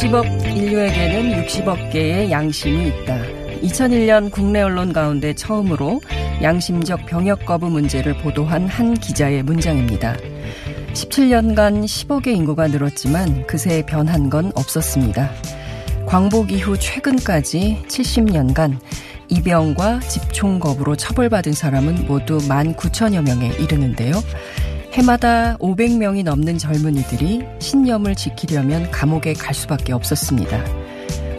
육십억 인류에게는 60억 개의 양심이 있다. 2001년 국내 언론 가운데 처음으로 양심적 병역 거부 문제를 보도한 한 기자의 문장입니다. 17년간 10억의 인구가 늘었지만 그새 변한 건 없었습니다. 광복 이후 최근까지 70년간 입영과 집총 거부로 처벌받은 사람은 모두 19,000여 명에 이르는데요. 해마다 500명이 넘는 젊은이들이 신념을 지키려면 감옥에 갈 수밖에 없었습니다.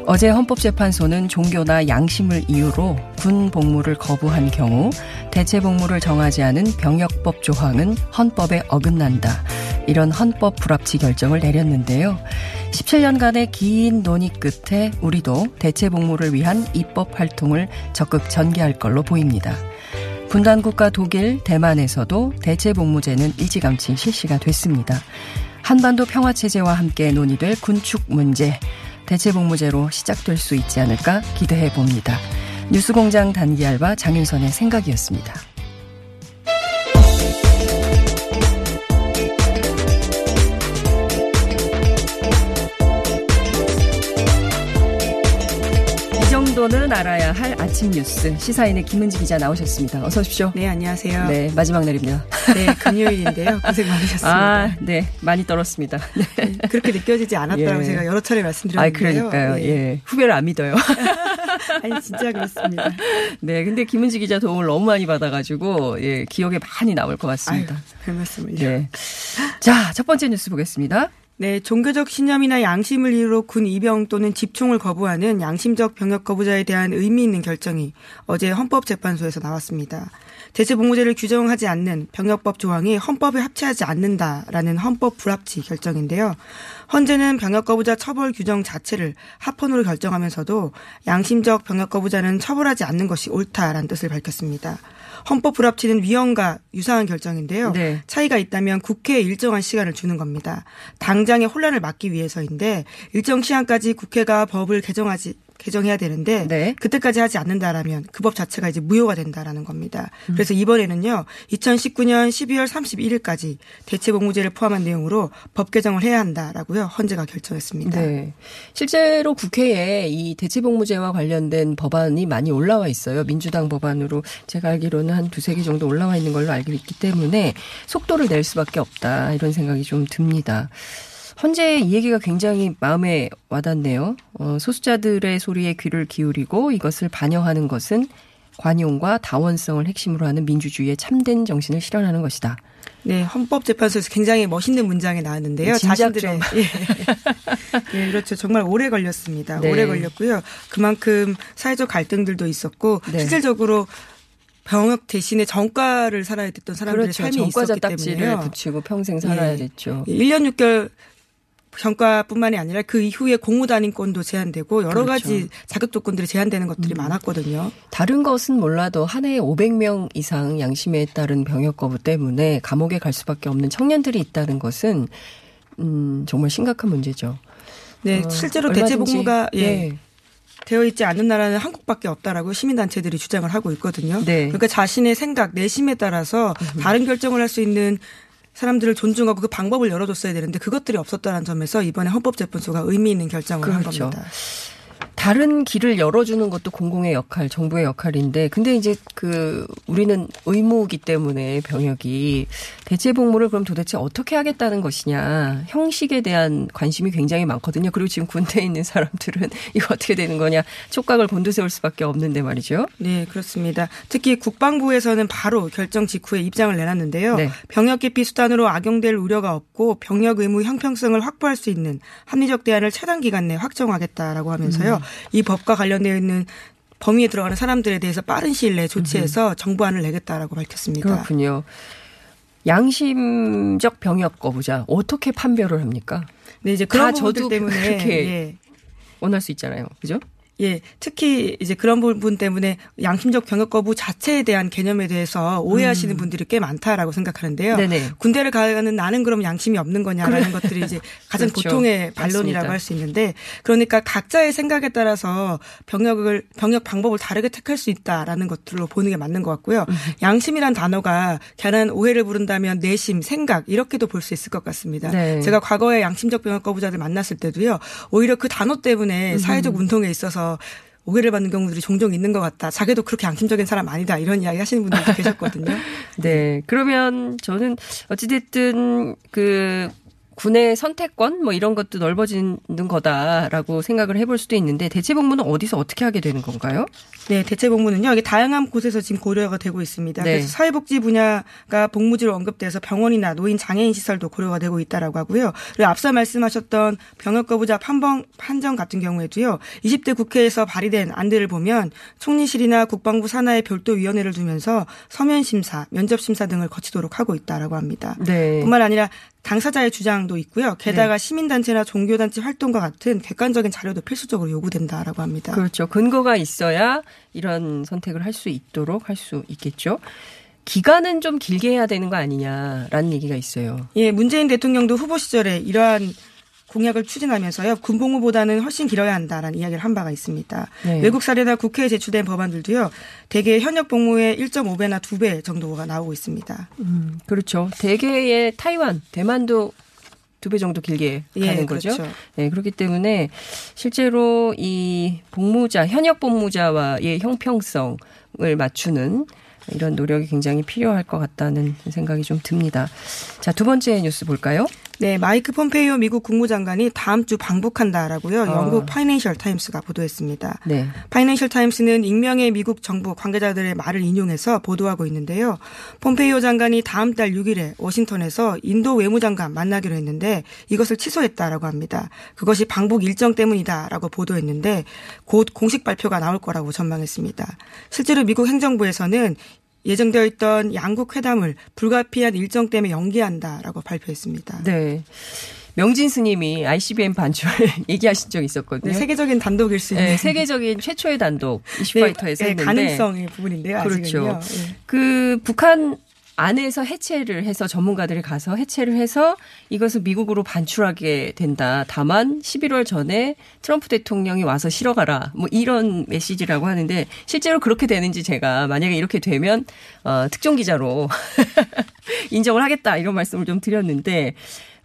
어제 헌법재판소는 종교나 양심을 이유로 군 복무를 거부한 경우 대체 복무를 정하지 않은 병역법 조항은 헌법에 어긋난다. 이런 헌법 불합치 결정을 내렸는데요. 17년간의 긴 논의 끝에 우리도 대체 복무를 위한 입법 활동을 적극 전개할 걸로 보입니다. 분단국가 독일, 대만에서도 대체 복무제는 일찌감치 실시가 됐습니다. 한반도 평화체제와 함께 논의될 군축 문제, 대체 복무제로 시작될 수 있지 않을까 기대해 봅니다. 뉴스공장 단기 알바 장윤선의 생각이었습니다. 정도는 알아야 할 아침 뉴스 시사인의 김은지 기자 나오셨습니다. 어서 오십시오. 네, 안녕하세요. 네, 마지막 날입니다. 네, 금요일인데요. 고생 많으셨습니다. 아, 네, 많이 떨었습니다. 네. 네, 그렇게 느껴지지 않았다고 예. 제가 여러 차례 아, 말씀드렸는데요. 그러니까요. 네. 예. 후배를 안 믿어요. 아니, 진짜 그렇습니다. 네, 근데 김은지 기자 도움을 너무 많이 받아가지고, 예, 기억에 많이 남을 것 아유, 같습니다. 별 말씀을요. 네. 자, 첫 번째 뉴스 보겠습니다. 네, 종교적 신념이나 양심을 이유로 군 입영 또는 집총을 거부하는 양심적 병역 거부자에 대한 의미 있는 결정이 어제 헌법재판소에서 나왔습니다. 대체 복무제를 규정하지 않는 병역법 조항이 헌법에 합치하지 않는다라는 헌법 불합치 결정인데요. 헌재는 병역 거부자 처벌 규정 자체를 합헌으로 결정하면서도 양심적 병역 거부자는 처벌하지 않는 것이 옳다라는 뜻을 밝혔습니다. 헌법 불합치는 위헌과 유사한 결정인데요. 네. 차이가 있다면 국회에 일정한 시간을 주는 겁니다. 당장의 혼란을 막기 위해서인데 일정 시한까지 국회가 법을 개정하지 개정해야 되는데 네. 그때까지 하지 않는다라면 그 법 자체가 이제 무효가 된다라는 겁니다. 그래서 이번에는요. 2019년 12월 31일까지 대체 복무제를 포함한 내용으로 법 개정을 해야 한다라고요. 헌재가 결정했습니다. 네. 실제로 국회에 이 대체 복무제와 관련된 법안이 많이 올라와 있어요. 민주당 법안으로 제가 알기로는 한 두세 개 정도 올라와 있는 걸로 알고 있기 때문에 속도를 낼 수밖에 없다. 이런 생각이 좀 듭니다. 헌재 이 얘기가 굉장히 마음에 와닿네요. 어, 소수자들의 소리에 귀를 기울이고 이것을 반영하는 것은 관용과 다원성을 핵심으로 하는 민주주의의 참된 정신을 실현하는 것이다. 네, 헌법재판소에서 굉장히 멋있는 문장이 나왔는데요. 네, 자신들의 좀. 예. 예, 그렇죠. 정말 오래 걸렸습니다. 네. 오래 걸렸고요. 그만큼 사회적 갈등들도 있었고 네. 실질적으로 병역 대신에 정가를 살아야 됐던 사람들의 그렇죠. 삶이 정과자 있었기 때문에요. 붙이고 평생 살아야 예. 됐죠. 1년 6개월 평가뿐만이 아니라 그 이후에 공무 단임권도 제한되고 여러 그렇죠. 가지 자격 조건들이 제한되는 것들이 많았거든요. 다른 것은 몰라도 한 해에 500명 이상 양심에 따른 병역 거부 때문에 감옥에 갈 수밖에 없는 청년들이 있다는 것은 음, 정말 심각한 문제죠. 네, 어, 실제로 얼마든지, 대체 복무가 예. 예. 되어 있지 않는 나라는 한국밖에 없다라고 시민단체들이 주장을 하고 있거든요. 네. 그러니까 자신의 생각, 내심에 따라서 다른 결정을 할 수 있는 사람들을 존중하고 그 방법을 열어줬어야 되는데 그것들이 없었다는 점에서 이번에 헌법재판소가 의미 있는 결정을 한 그렇죠. 겁니다. 다른 길을 열어주는 것도 공공의 역할, 정부의 역할인데, 근데 이제 그 우리는 의무이기 때문에 병역이 대체 복무를 그럼 도대체 어떻게 하겠다는 것이냐, 형식에 대한 관심이 굉장히 많거든요. 그리고 지금 군대에 있는 사람들은 이거 어떻게 되는 거냐, 촉각을 곤두세울 수밖에 없는데 말이죠. 네, 그렇습니다. 특히 국방부에서는 바로 결정 직후에 입장을 내놨는데요. 네. 병역 기피 수단으로 악용될 우려가 없고 병역 의무 형평성을 확보할 수 있는 합리적 대안을 최단 기간 내에 확정하겠다라고 하면서요. 음. 이 법과 관련되어 있는 범위에 들어가는 사람들에 대해서 빠른 시일 내에 조치해서 정부안을 내겠다라고 밝혔습니다. 음. 그렇군요. 양심적 병역 거부자 어떻게 판별을 합니까? 네, 이제 다 그런 부분들 저도 때문에 그렇게 예. 원할 수 있잖아요. 그죠? 예, 특히 이제 그런 부분 때문에 양심적 병역 거부 자체에 대한 개념에 대해서 오해하시는 분들이 꽤 많다라고 생각하는데요. 음. 네네. 군대를 가는 나는 그럼 양심이 없는 거냐라는 것들이 이제 가장 그렇죠. 보통의 반론이라고. 할 수 있는데 그러니까 각자의 생각에 따라서 병역을 병역 방법을 다르게 택할 수 있다라는 것들로 보는 게 맞는 것 같고요. 음. 양심이란 단어가 괜한 오해를 부른다면 내심, 생각 이렇게도 볼 수 있을 것 같습니다. 네. 제가 과거에 양심적 병역 거부자들 만났을 때도요. 오히려 그 단어 때문에 사회적 운동에 있어서 오해를 받는 경우들이 종종 있는 것 같다. 자기도 그렇게 양심적인 사람 아니다. 이런 이야기 하시는 분들도 계셨거든요. 네. 그러면 저는 어찌됐든 그 군의 선택권 뭐 이런 것도 넓어지는 거다라고 생각을 해볼 수도 있는데 대체 복무는 어디서 어떻게 하게 되는 건가요? 네, 대체 복무는요. 이게 다양한 곳에서 지금 고려가 되고 있습니다. 네. 그래서 사회복지 분야가 복무지로 언급돼서 병원이나 노인 장애인 시설도 고려가 되고 있다라고 하고요. 그리고 앞서 말씀하셨던 병역 거부자 판정 판정 같은 경우에도요. 20대 국회에서 발의된 안들을 보면 총리실이나 국방부 산하의 별도 위원회를 두면서 서면 심사, 면접 심사 등을 거치도록 하고 있다라고 합니다. 네. 뿐만 아니라 당사자의 주장도 있고요. 게다가 시민단체나 종교단체 활동과 같은 객관적인 자료도 필수적으로 요구된다라고 합니다. 그렇죠. 근거가 있어야 이런 선택을 할 수 있도록 할 수 있겠죠. 기간은 좀 길게 해야 되는 거 아니냐라는 얘기가 있어요. 예, 문재인 대통령도 후보 시절에 이러한 공약을 추진하면서요. 군복무보다는 훨씬 길어야 한다라는 이야기를 한 바가 있습니다. 네. 외국 사례나 국회에 제출된 법안들도요. 대개 현역 복무의 1.5배나 2배 정도가 나오고 있습니다. 음, 그렇죠. 대개의 타이완, 대만도 두배 정도 길게 예, 가는 거죠. 그렇죠. 네, 그렇기 때문에 실제로 이 복무자, 현역 복무자와의 형평성을 맞추는 이런 노력이 굉장히 필요할 것 같다는 생각이 좀 듭니다. 자, 두 번째 뉴스 볼까요? 네, 마이크 폼페이오 미국 국무장관이 다음 주 방북한다라고요. 아. 영국 파이낸셜 타임스가 보도했습니다. 네. 파이낸셜 타임스는 익명의 미국 정부 관계자들의 말을 인용해서 보도하고 있는데요. 폼페이오 장관이 다음 달 6일에 워싱턴에서 인도 외무장관 만나기로 했는데 이것을 취소했다라고 합니다. 그것이 방북 일정 때문이다라고 보도했는데 곧 공식 발표가 나올 거라고 전망했습니다. 실제로 미국 행정부에서는 예정되어 있던 양국 회담을 불가피한 일정 때문에 연기한다라고 발표했습니다. 네. 명진 스님이 ICBM 반출을 얘기하신 적이 있었거든요. 네, 세계적인 단독일 수 있는 네, 세계적인 최초의 단독 이슈파이터에서 네, 했는데 가능성의 부분인데요. 그렇죠. 예. 그 북한 안에서 해체를 해서 전문가들이 가서 해체를 해서 이것을 미국으로 반출하게 된다. 다만 11월 전에 트럼프 대통령이 와서 실어가라. 뭐 이런 메시지라고 하는데 실제로 그렇게 되는지 제가 만약에 이렇게 되면 어, 특종 기자로 인정을 하겠다 이런 말씀을 좀 드렸는데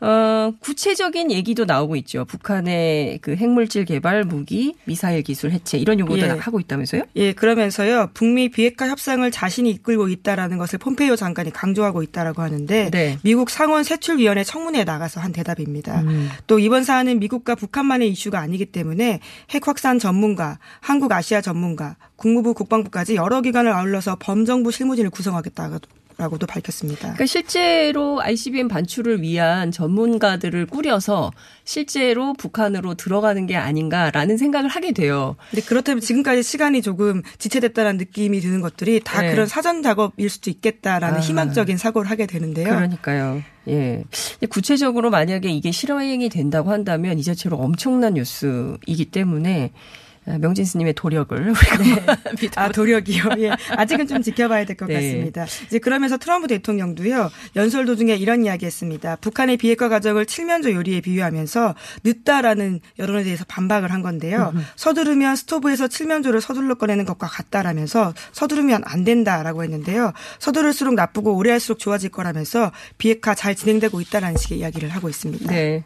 어, 구체적인 얘기도 나오고 있죠. 북한의 그 핵물질 개발, 무기, 미사일 기술 해체 이런 요구도 예. 하고 있다면서요? 예, 그러면서요. 북미 비핵화 협상을 자신이 이끌고 있다라는 것을 폼페이오 장관이 강조하고 있다라고 하는데 네. 미국 상원 세출위원회 청문회에 나가서 한 대답입니다. 음. 또 이번 사안은 미국과 북한만의 이슈가 아니기 때문에 핵 확산 전문가, 한국 아시아 전문가, 국무부 국방부까지 여러 기관을 아울러서 범정부 실무진을 구성하겠다고 라고도 밝혔습니다. 그러니까 실제로 ICBM 반출을 위한 전문가들을 꾸려서 실제로 북한으로 들어가는 게 아닌가라는 생각을 하게 돼요. 근데 그렇다면 지금까지 시간이 조금 지체됐다는 느낌이 드는 것들이 다 네. 그런 사전 작업일 수도 있겠다라는 아. 희망적인 사고를 하게 되는데요. 그러니까요. 예. 구체적으로 만약에 이게 실행이 된다고 한다면 이 자체로 엄청난 뉴스이기 때문에 아, 명진 스님의 도력을 우리가 네. 아 도력이요. 예. 아직은 좀 지켜봐야 될것 네. 같습니다. 이제 그러면서 트럼프 대통령도요 연설 도중에 이런 이야기했습니다. 북한의 비핵화 과정을 칠면조 요리에 비유하면서 늦다라는 여론에 대해서 반박을 한 건데요. 서두르면 스토브에서 칠면조를 서둘러 꺼내는 것과 같다라면서 서두르면 안 된다라고 했는데요. 서두를수록 나쁘고 오래 할수록 좋아질 거라면서 비핵화 잘 진행되고 있다라는 식의 이야기를 하고 있습니다. 네.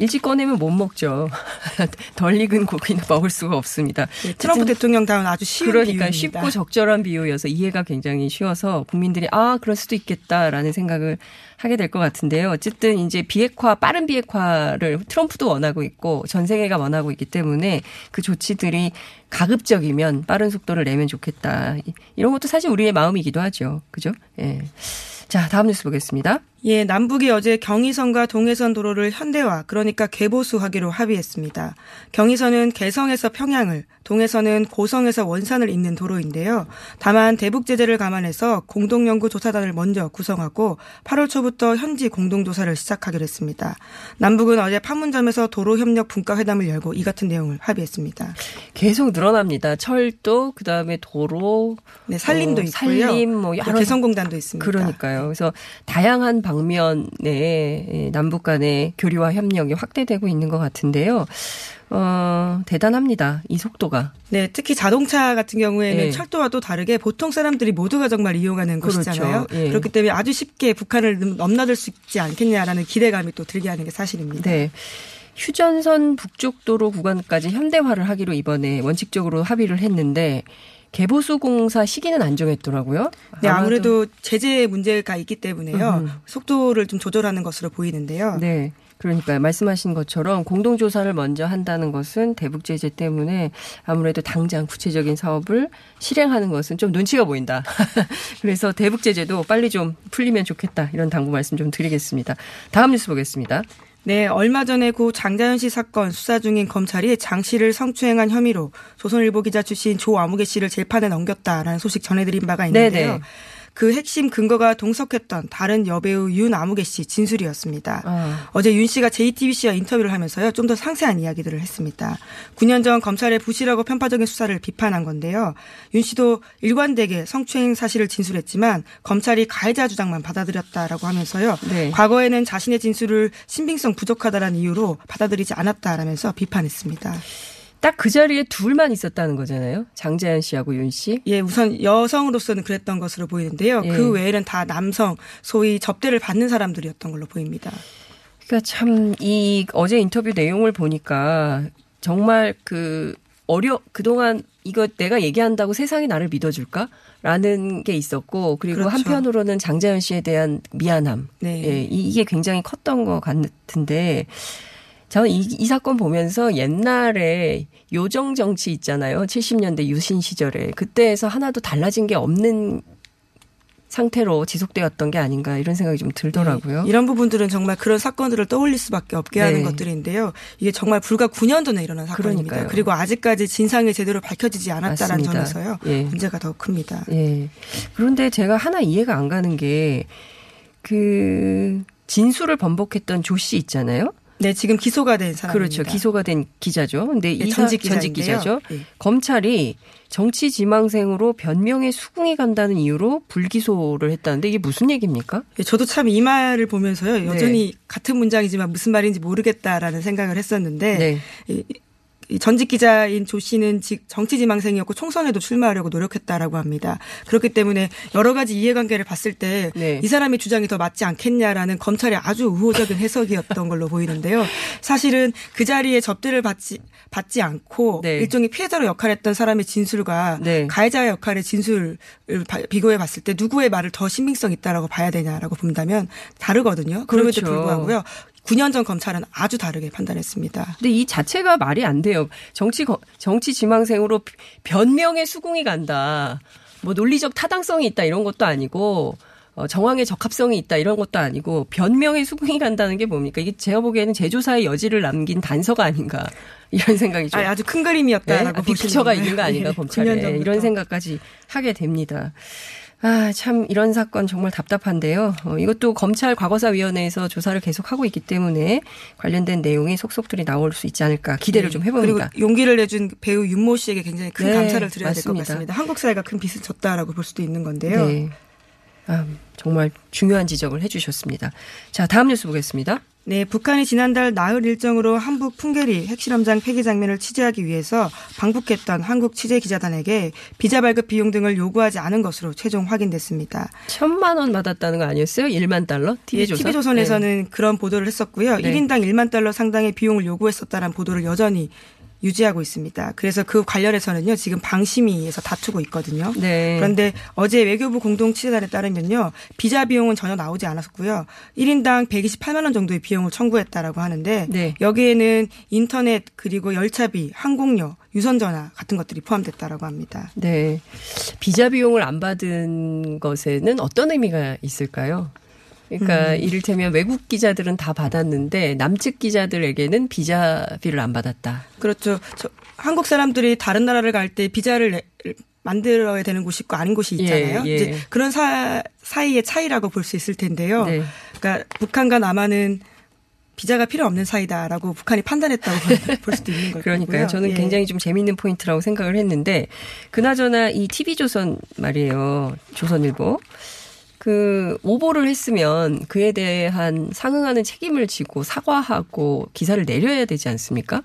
일찍 꺼내면 못 먹죠. 덜 익은 고기는 먹을 수가 없습니다. 네, 트럼프 대통령 다운 아주 쉬운 그러니까 비유입니다. 쉽고 적절한 비유여서 이해가 굉장히 쉬워서 국민들이 아 그럴 수도 있겠다라는 생각을 하게 될 것 같은데요. 어쨌든 이제 비핵화 빠른 비핵화를 트럼프도 원하고 있고 전 세계가 원하고 있기 때문에 그 조치들이 가급적이면 빠른 속도를 내면 좋겠다. 이런 것도 사실 우리의 마음이기도 하죠. 그죠? 예. 자, 다음 뉴스 보겠습니다. 예, 남북이 어제 경의선과 동해선 도로를 현대화, 그러니까 개보수하기로 합의했습니다. 경의선은 개성에서 평양을, 동해선은 고성에서 원산을 잇는 도로인데요. 다만 대북 제재를 감안해서 공동연구 조사단을 먼저 구성하고 8월 초부터 현지 공동 조사를 시작하기로 했습니다. 남북은 어제 판문점에서 도로 협력 분과 회담을 열고 이 같은 내용을 합의했습니다. 계속 늘어납니다. 철도, 그 다음에 도로, 네, 산림도 어, 있고요. 산림, 뭐 여러 개성공단도 있습니다. 그러니까요. 그래서 다양한 방면의 남북 간의 교류와 협력이 확대되고 있는 것 같은데요. 어, 대단합니다. 이 속도가. 네, 특히 자동차 같은 경우에는 예. 철도와 또 다르게 보통 사람들이 모두가 정말 이용하는 그렇죠. 것이잖아요. 예. 그렇기 때문에 아주 쉽게 북한을 넘나들 수 있지 않겠냐라는 기대감이 또 들게 하는 게 사실입니다. 네. 휴전선 북쪽 도로 구간까지 현대화를 하기로 이번에 원칙적으로 합의를 했는데 개보수 공사 시기는 안 정했더라고요. 네, 아무래도 제재 문제가 있기 때문에요. 음흠. 속도를 좀 조절하는 것으로 보이는데요. 네. 그러니까 말씀하신 것처럼 공동조사를 먼저 한다는 것은 대북 제재 때문에 아무래도 당장 구체적인 사업을 실행하는 것은 좀 눈치가 보인다. 그래서 대북 제재도 빨리 좀 풀리면 좋겠다. 이런 당부 말씀 좀 드리겠습니다. 다음 뉴스 보겠습니다. 네, 얼마 전에 고 장자연 씨 사건 수사 중인 검찰이 장 씨를 성추행한 혐의로 조선일보 기자 출신 조아무개 씨를 재판에 넘겼다라는 소식 전해드린 바가 있는데요. 네네. 그 핵심 근거가 동석했던 다른 여배우 윤아무개 씨 진술이었습니다. 아. 어제 윤 씨가 JTBC와 인터뷰를 하면서요. 좀 더 상세한 이야기들을 했습니다. 9년 전 검찰의 부실하고 편파적인 수사를 비판한 건데요. 윤 씨도 일관되게 성추행 사실을 진술했지만 검찰이 가해자 주장만 받아들였다라고 하면서요. 네. 과거에는 자신의 진술을 신빙성 부족하다라는 이유로 받아들이지 않았다라면서 비판했습니다. 딱 그 자리에 둘만 있었다는 거잖아요. 장자연 씨하고 윤 씨. 예, 우선 여성으로서는 그랬던 것으로 보이는데요. 예. 그 외에는 다 남성, 소위 접대를 받는 사람들이었던 걸로 보입니다. 그러니까 참 이 어제 인터뷰 내용을 보니까 정말 그 어려 그동안 이거 내가 얘기한다고 세상이 나를 믿어줄까? 라는 게 있었고 그리고 그렇죠. 한편으로는 장자연 씨에 대한 미안함. 네. 예, 이- 이게 굉장히 컸던 것 같은데 저는 이, 이 사건 보면서 옛날에 요정 정치 있잖아요. 70년대 유신 시절에 그때에서 하나도 달라진 게 없는 상태로 지속되었던 게 아닌가 이런 생각이 좀 들더라고요. 네, 이런 부분들은 정말 그런 사건들을 떠올릴 수밖에 없게 하는 네. 것들인데요. 이게 정말 불과 9년 전에 일어난 사건입니다. 그러니까요. 그리고 아직까지 진상이 제대로 밝혀지지 않았다는. 점에서요. 예. 문제가 더 큽니다. 예. 그런데 제가 하나 이해가 안 가는 게, 그, 진술을 번복했던 조 씨 있잖아요? 네, 지금 기소가 된 사람입니다. 그렇죠. 기소가 된 기자죠. 근데 예, 이 사- 전직 전직. 기자죠. 예. 검찰이 정치 지망생으로 변명에 수긍이 간다는 이유로 불기소를 했다는데 이게 무슨 얘기입니까? 예, 저도 참 이 말을 보면서요. 여전히 네. 같은 문장이지만 무슨 말인지 모르겠다라는 생각을 했었는데 네. 이- 이 전직 기자인 조 씨는 지- 정치지망생이었고 총선에도 출마하려고 노력했다라고 합니다. 그렇기 때문에 여러 가지 이해관계를 봤을 때이 네. 사람의 주장이 더 맞지 않겠냐라는 검찰의 아주 우호적인 해석이었던 걸로 보이는데요. 사실은 그 자리에 접대를 받지 받지 않고 네. 일종의 피해자로 역할했던 사람의 진술과 네. 가해자의 역할의 진술을 바- 비교해 봤을 때 누구의 말을 더 신빙성 있다라고 봐야 되냐라고 본다면 다르거든요. 그럼에도 그렇죠. 불구하고요. 9년 전 검찰은 아주 다르게 판단했습니다. 근데 이 자체가 말이 안 돼요. 정치 거- 정치 지망생으로 변명에 수긍이 간다. 뭐 논리적 타당성이 있다 이런 것도 아니고 어, 정황의 적합성이 있다 이런 것도 아니고 변명에 수긍이 간다는 게 뭡니까? 이게 제가 보기에는 제조사의 여지를 남긴 단서가 아닌가 이런 생각이 좀. 아, 아주 큰 네? 그림이었다라고 아, 빅피처가 보시는 있는 거 아닌가 예, 검찰에 9년 전부터. 이런 생각까지 하게 됩니다. 아, 참 이런 사건 정말 답답한데요. 어, 이것도 검찰 과거사위원회에서 조사를 계속하고 있기 때문에 관련된 내용이 속속들이 나올 수 있지 않을까 기대를 네. 좀 해봅니다. 그리고 용기를 내준 배우 윤모 씨에게 굉장히 큰 네, 감사를 드려야 될 것. 같습니다. 한국 사회가 큰 빚을 졌다라고 볼 수도 있는 건데요. 네. 아, 정말 중요한 지적을 해주셨습니다. 자, 다음 뉴스 보겠습니다. 네, 북한이 지난달 나흘 일정으로 함북 풍계리 핵실험장 폐기 장면을 취재하기 위해서 방북했던 한국 취재 기자단에게 비자 발급 비용 등을 요구하지 않은 것으로 최종 확인됐습니다. 천만 원 받았다는 거 아니었어요? 1만 달러? 예, TV조선? TV조선에서는 그런 보도를 했었고요. 네. 1인당 1만 달러 상당의 비용을 요구했었다는 보도를 여전히 유지하고 있습니다. 그래서 그 관련해서는요, 지금 방심위에서 다투고 있거든요. 네. 그런데 어제 외교부 공동 취재단에 따르면요, 비자 비용은 전혀 나오지 않았고요. 1인당 128만 원 정도의 비용을 청구했다라고 하는데 네. 여기에는 인터넷 그리고 열차비, 항공료, 유선전화 같은 것들이 포함됐다라고 합니다. 네. 비자 비용을 안 받은 것에는 어떤 의미가 있을까요? 그러니까 음. 이를테면 외국 기자들은 다 받았는데 남측 기자들에게는 비자비를 안 받았다. 그렇죠. 저, 한국 사람들이 다른 나라를 갈 때 비자를 내- 만들어야 되는 곳이 있고 아닌 곳이 있잖아요. 예, 예. 이제 그런 사, 사이의 차이라고 볼 수 있을 텐데요. 네. 그러니까 북한과 남한은 비자가 필요 없는 사이다라고 북한이 판단했다고 볼 수도 있는 거고요. 그러니까요. 저는 예. 굉장히 좀 재미있는 포인트라고 생각을 했는데 그나저나 이 TV조선 말이에요. 조선일보. 그 오보를 했으면 그에 대한 상응하는 책임을 지고 사과하고 기사를 내려야 되지 않습니까?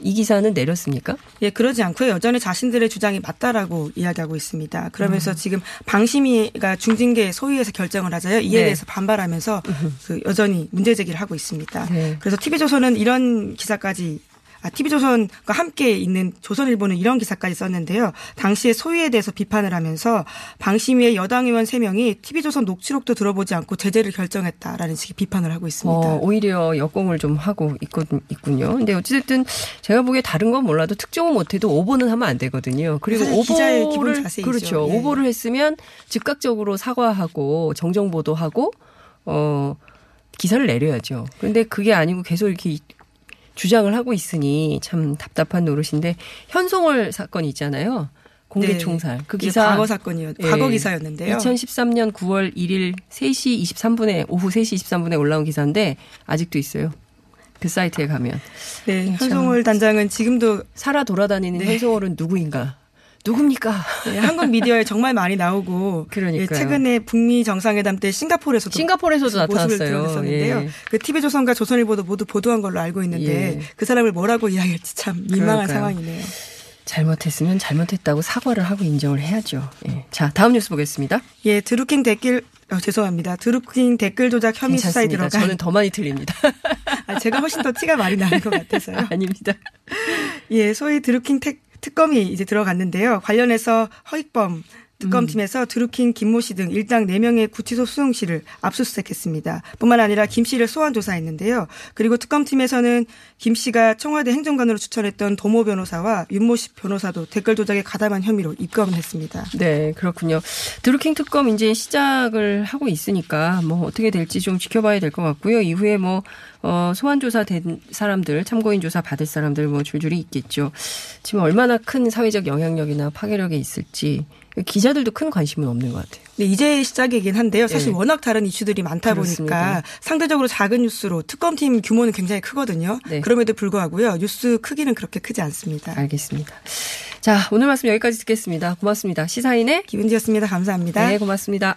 이 기사는 내렸습니까? 예, 그러지 않고요. 여전히 자신들의 주장이 맞다라고 이야기하고 있습니다. 그러면서 음. 지금 방심위가 중징계 소위에서 결정을 하자요. 이에 네. 대해서 반발하면서 그 여전히 문제 제기를 하고 있습니다. 네. 그래서 TV조선은 이런 기사까지 아, TV조선과 함께 있는 조선일보는 이런 기사까지 썼는데요. 당시에 소위에 대해서 비판을 하면서 방심위의 여당 의원 3명이 TV조선 녹취록도 들어보지 않고 제재를 결정했다라는 식의 비판을 하고 있습니다. 어, 오히려 역공을 좀 하고 있군요. 근데 어찌됐든 제가 보기에 다른 건 몰라도 특종은 못해도 오보는 하면 안 되거든요. 그리고 기자의 기본 오보를 자세이죠. 그렇죠. 예. 오보를 했으면 즉각적으로 사과하고 정정 보도하고 어 기사를 내려야죠. 그런데 그게 아니고 계속 이렇게 주장을 하고 있으니 참 답답한 노릇인데 현송월 사건 있잖아요. 공개 네. 총살. 그 이게 기사 과거 사건이었, 예. 과거 기사였는데요. 2013년 9월 1일 3시 23분에 오후 3시 23분에 올라온 기사인데 아직도 있어요. 그 사이트에 가면 네, 참. 현송월 단장은 지금도 살아 돌아다니는 네. 현송월은 누구인가? 누굽니까? 예, 한국 미디어에 정말 많이 나오고 그러니까요. 예, 최근에 북미 정상회담 때 싱가포르에서도 싱가포르에서도 모습을. 드러냈었는데요. 예. 그 TV조선과 조선일보도 모두 보도한 걸로 알고 있는데 예. 그 사람을 뭐라고 이야기할지 참 민망한 그러니까요. 상황이네요. 잘못했으면 잘못했다고 사과를 하고 인정을 해야죠. 예. 자, 다음 뉴스 보겠습니다. 예, 드루킹 댓글 어, 죄송합니다. 드루킹 댓글 조작 혐의 수사에 괜찮습니다. 들어간 저는 더 많이 틀립니다. 아, 제가 훨씬 더 티가 많이 나는 것 같아서요. 아닙니다. 예, 소위 드루킹 택- 특검이 이제 들어갔는데요. 관련해서 허익범 특검팀에서 드루킹 김모 씨 등 일당 4명의 구치소 수용실을 압수수색했습니다. 뿐만 아니라 김 씨를 소환 조사했는데요. 그리고 특검팀에서는 김 씨가 청와대 행정관으로 추천했던 도모 변호사와 윤모 씨 변호사도 댓글 조작에 가담한 혐의로 입건을 했습니다. 네, 그렇군요. 드루킹 특검 이제 시작을 하고 있으니까 뭐 어떻게 될지 좀 지켜봐야 될 것 같고요. 이후에 뭐 어, 소환 조사 된 사람들, 참고인 조사 받을 사람들 뭐 줄줄이 있겠죠. 지금 얼마나 큰 사회적 영향력이나 파괴력이 있을지 기자들도 큰 관심은 없는 것 같아요. 네, 이제 시작이긴 한데요. 사실 네. 워낙 다른 이슈들이 많다 그렇습니다. 보니까 상대적으로 작은 뉴스로 특검팀 규모는 굉장히 크거든요. 네. 그럼에도 불구하고요. 뉴스 크기는 그렇게 크지 않습니다. 알겠습니다. 자, 오늘 말씀 여기까지 듣겠습니다. 고맙습니다. 시사인의 기분지였습니다. 감사합니다. 네, 고맙습니다.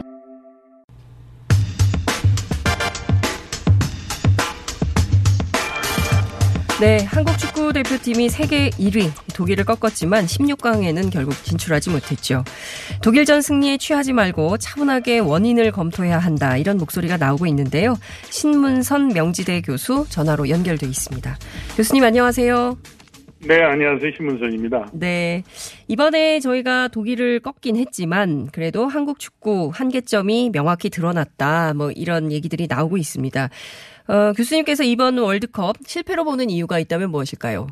네, 한국 축구 대표팀이 세계 1위 독일을 꺾었지만 16강에는 결국 진출하지 못했죠. 독일전 승리에 취하지 말고 차분하게 원인을 검토해야 한다 이런 목소리가 나오고 있는데요. 신문선 명지대 교수 전화로 연결돼 있습니다. 교수님 안녕하세요. 네, 안녕하세요. 신문선입니다. 네. 이번에 저희가 독일을 꺾긴 했지만 그래도 한국 축구 한계점이 명확히 드러났다. 뭐 이런 얘기들이 나오고 있습니다. 어, 교수님께서 이번 월드컵 실패로 보는 이유가 있다면 무엇일까요?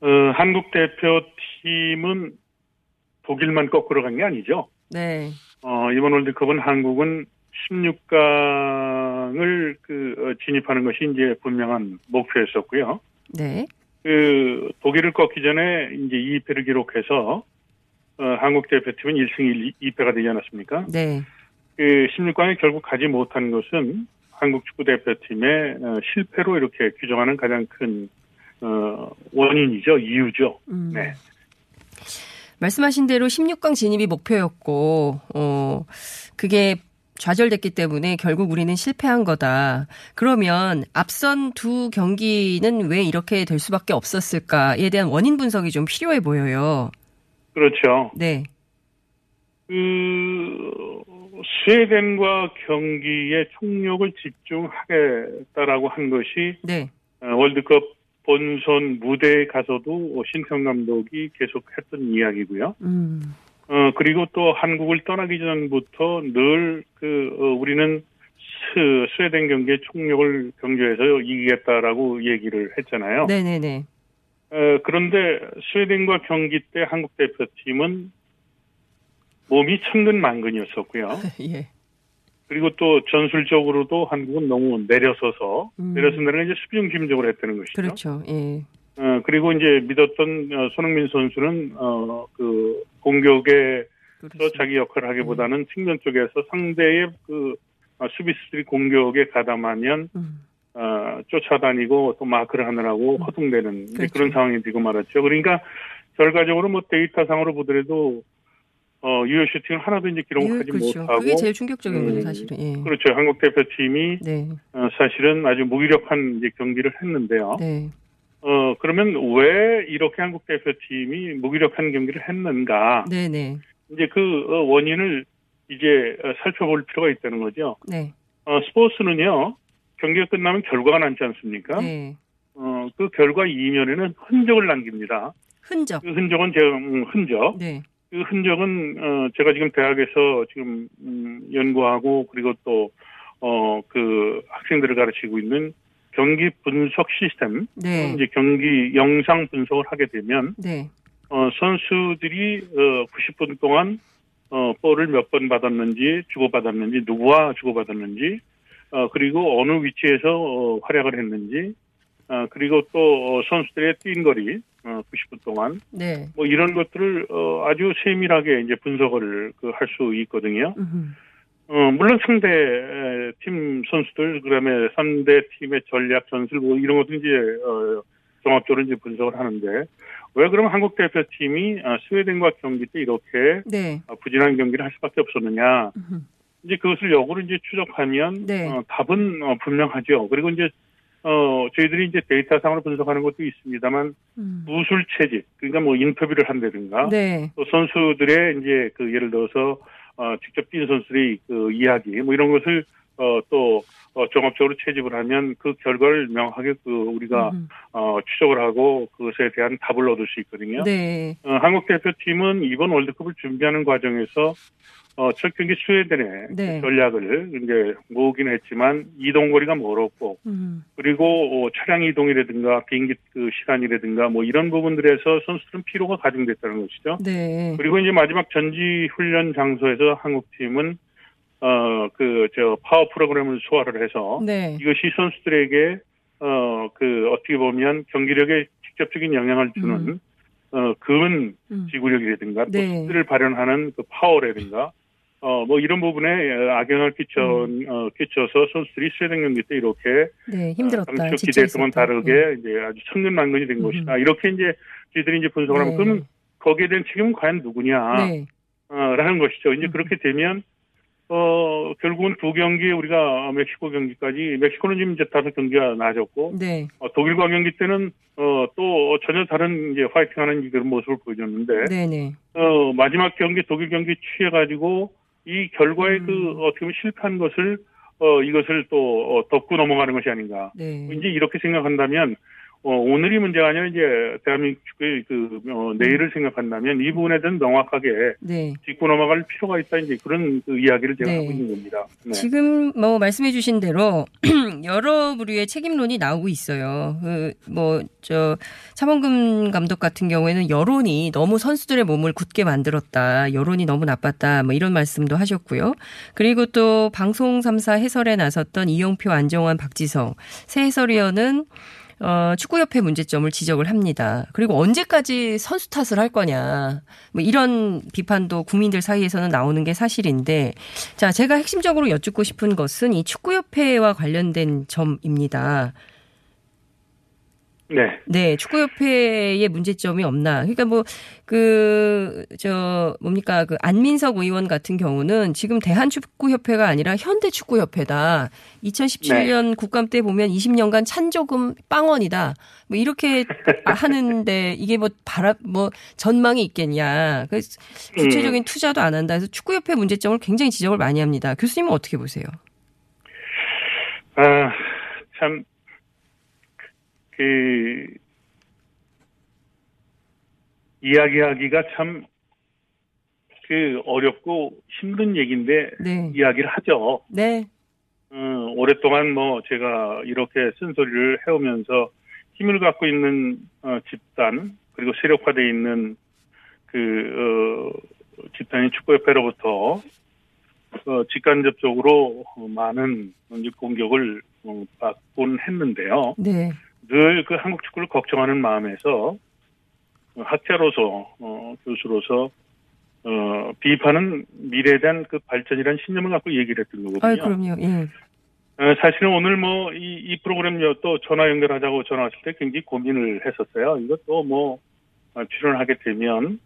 어, 한국 대표팀은 독일만 거꾸로 간 게 아니죠. 네. 어, 이번 월드컵은 한국은 16강을 그 어, 진입하는 것이 이제 분명한 목표였었고요. 네. 그 독일을 꺾기 전에 이제 2패를 기록해서 어, 한국 대표팀은 1승 2패가 되지 않았습니까? 네. 그 16강에 결국 가지 못한 것은 한국 축구 대표팀의 어, 실패로 이렇게 규정하는 가장 큰 어, 원인이죠, 이유죠. 음. 네. 말씀하신 대로 16강 진입이 목표였고, 어, 그게 좌절됐기 때문에 결국 우리는 실패한 거다. 그러면 앞선 두 경기는 왜 이렇게 될 수밖에 없었을까에 대한 원인 분석이 좀 필요해 보여요. 그렇죠. 네. 그 스웨덴과 경기에 총력을 집중하겠다라고 한 것이 네. 어, 월드컵 본선 무대에 가서도 신청 감독이 계속했던 이야기고요. 음. 어 그리고 또 한국을 떠나기 전부터 늘그 우리는 스, 스웨덴 경기에 총력을 경주해서 이기겠다라고 얘기를 했잖아요. 네네네. 어, 그런데 스웨덴과 경기 때 한국 대표팀은 몸이 천근만근이었었고요. 예. 그리고 또 전술적으로도 한국은 너무 내려서서 음. 내려선다는 건 이제 수비 중심적으로 했다는 것이죠. 그렇죠. 예. 어, 그리고 이제 믿었던 어, 손흥민 선수는 어, 그 공격에 서 자기 역할을 하기보다는 측면 쪽에서 상대의 그 어, 수비수들이 공격에 가담하면 음. 어, 쫓아다니고 또 마크를 하느라고 허둥대는 이제 그렇죠. 그런 상황이 되고 말았죠. 그러니까 결과적으로 뭐 데이터상으로 보더라도 어, 유효 슈팅을 하나도 이제 기록하지 그렇죠. 못하고 그게 제일 충격적인 거죠, 음, 사실은. 예. 그렇죠. 한국 대표팀이 네. 어, 사실은 아주 무기력한 이제 경기를 했는데요. 네. 어, 그러면 왜 이렇게 한국 대표팀이 무기력한 경기를 했는가? 네네. 이제 그 어, 원인을 이제 어, 살펴볼 필요가 있다는 거죠. 네. 어, 스포츠는요, 경기가 끝나면 결과가 남지 않습니까? 네. 어, 그 결과 이면에는 흔적을 남깁니다. 흔적. 그 흔적은 제가, 음, 흔적. 네. 그 흔적은, 어, 제가 지금 대학에서 지금, 음, 연구하고, 그리고 또, 어, 그 학생들을 가르치고 있는 경기 분석 시스템. 네. 이제 경기 영상 분석을 하게 되면, 네. 어, 선수들이, 어, 90분 동안, 어, 볼을 몇 번 받았는지, 주고받았는지, 누구와 주고받았는지, 어, 그리고 어느 위치에서, 어, 활약을 했는지, 어, 그리고 또, 어, 선수들의 뛴 거리, 어, 90분 동안, 네. 뭐 이런 것들을, 어, 아주 세밀하게 이제 분석을 그 할 수 있거든요. 음흠. 어, 물론 상대 에, 팀 선수들, 그 다음에 상대 팀의 전략, 전술, 뭐 이런 것도 이제, 어, 종합적으로 이제 분석을 하는데, 왜 그러면 한국 대표팀이 아, 스웨덴과 경기 때 이렇게 네. 아, 부진한 경기를 할 수밖에 없었느냐. 음흠. 이제 그것을 역으로 이제 추적하면, 네. 어, 답은 어, 분명하죠. 그리고 이제, 어, 저희들이 이제 데이터상으로 분석하는 것도 있습니다만, 음. 무술 채집, 그러니까 뭐 인터뷰를 한다든가, 네. 또 선수들의 이제 그 예를 들어서 어, 직접 뛴 선수들의 그 이야기 뭐 이런 것을 어, 또 어, 종합적으로 채집을 하면 그 결과를 명확하게 그 우리가 음. 어, 추적을 하고 그것에 대한 답을 얻을 수 있거든요. 네. 어, 한국 대표팀은 이번 월드컵을 준비하는 과정에서 어, 첫 경기 스웨덴의 네. 전략을 이제 모으긴 했지만 이동 거리가 멀었고 음. 그리고 어, 차량 이동이라든가 비행기 그 시간이라든가 뭐 이런 부분들에서 선수들은 피로가 가중됐다는 것이죠. 네. 그리고 이제 마지막 전지 훈련 장소에서 한국 팀은 어 그 저 파워 프로그램을 소화를 해서 네. 이것이 선수들에게 어 그 어떻게 보면 경기력에 직접적인 영향을 주는 어 근원 음. 지구력이라든가 또 네. 스킬을 발현하는 그 파워라든가 어 뭐 이런 부분에 악영향을 끼쳐 어, 끼쳐서 선수들이 스웨덴 경기 때 이렇게 네, 힘들었다. 당초 지쳐 기대했던. 다르게 네. 이제 아주 천근만근이 된 것이다. 이렇게 이제 저희들이 이제 분석을 하면 네. 그러면 거기에 대한 책임은 과연 누구냐? 네. 어, 라는 것이죠. 이제 그렇게 되면 어 결국은 두 경기 우리가 멕시코 경기까지 멕시코는 지금 이제 다섯 경기가 나아졌고 네. 어, 독일과 경기 때는 어, 또 전혀 다른 이제 화이팅하는 그런 모습을 보여줬는데 네, 네. 어, 마지막 경기 독일 경기 취해 가지고 이 결과에 음. 그 어떻게 보면 실패한 것을 어, 이것을 또 어, 덮고 넘어가는 것이 아닌가. 네. 이제 이렇게 생각한다면 어, 오늘이 문제가 아니라 이제 대한민국 축구의 그 어, 내일을 생각한다면 이 부분에 대한 명확하게 네. 짚고 넘어갈 필요가 있다 이제 그런 그 이야기를 제가 네. 하고 있는 겁니다. 네. 지금 뭐 말씀해 주신 대로 여러 부류의 책임론이 나오고 있어요. 그 뭐저 차범근 감독 같은 경우에는 여론이 너무 선수들의 몸을 굳게 만들었다. 여론이 너무 나빴다. 뭐 이런 말씀도 하셨고요. 그리고 또 방송 3사 해설에 나섰던 이용표, 안정환, 박지성 새 해설위원은 어, 축구협회 문제점을 지적을 합니다. 그리고 언제까지 선수 탓을 할 거냐. 뭐 이런 비판도 국민들 사이에서는 나오는 게 사실인데, 자, 제가 핵심적으로 여쭙고 싶은 것은 이 축구협회와 관련된 점입니다. 네. 네, 축구협회의 문제점이 없나. 그러니까 뭐, 그, 저, 뭡니까, 그, 안민석 의원 같은 경우는 지금 대한축구협회가 아니라 현대축구협회다. 2017년 국감 때 보면 20년간 찬조금 빵원이다. 뭐, 이렇게 하는데 이게 뭐, 바라, 뭐, 전망이 있겠냐. 그 구체적인 투자도 안 한다. 그래서 축구협회 문제점을 굉장히 지적을 많이 합니다. 교수님은 어떻게 보세요? 아, 참, 그, 이야기하기가 참, 그, 어렵고 힘든 얘기인데, 네. 이야기를 하죠. 네. 어, 오랫동안 뭐, 제가 이렇게 쓴소리를 해오면서 힘을 갖고 있는, 어, 집단, 그리고 세력화되어 있는 그, 어, 집단인 축구협회로부터, 어, 직간접적으로 어, 많은 공격을 어, 받곤 했는데요. 네. 늘 그 한국 축구를 걱정하는 마음에서 어, 학자로서 어, 교수로서 어, 비판은 미래에 대한 그 발전이라는 신념을 갖고 얘기를 했던 거거든요. 아, 그럼요. 예. 어, 사실은 오늘 뭐 이 이 프로그램 또 전화 연결하자고 전화 왔을 때 굉장히 고민을 했었어요. 이것도 뭐 어, 출연하게 되면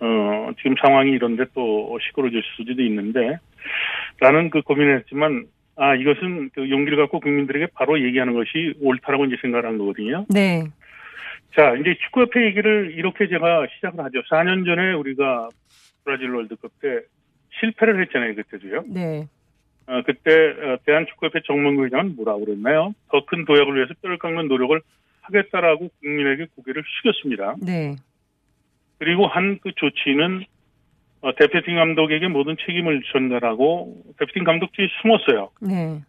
어, 지금 상황이 이런데 또 시끄러질 수도 있는데 라는 그 고민을 했지만 아 이것은 그 용기를 갖고 국민들에게 바로 얘기하는 것이 옳다라고 이제 생각을 한 거거든요. 네. 자, 이제 축구협회 얘기를 이렇게 제가 시작을 하죠. 4년 전에 우리가 브라질 월드컵 때 실패를 했잖아요, 그때도요. 네. 어, 그때 어, 대한축구협회 정문구 회장은 뭐라고 그랬나요? 더 큰 도약을 위해서 뼈를 깎는 노력을 하겠다라고 국민에게 고개를 숙였습니다. 네. 그리고 한 그 조치는 어, 대표팀 감독에게 모든 책임을 전달하고 대표팀 감독 뒤에 숨었어요. 네.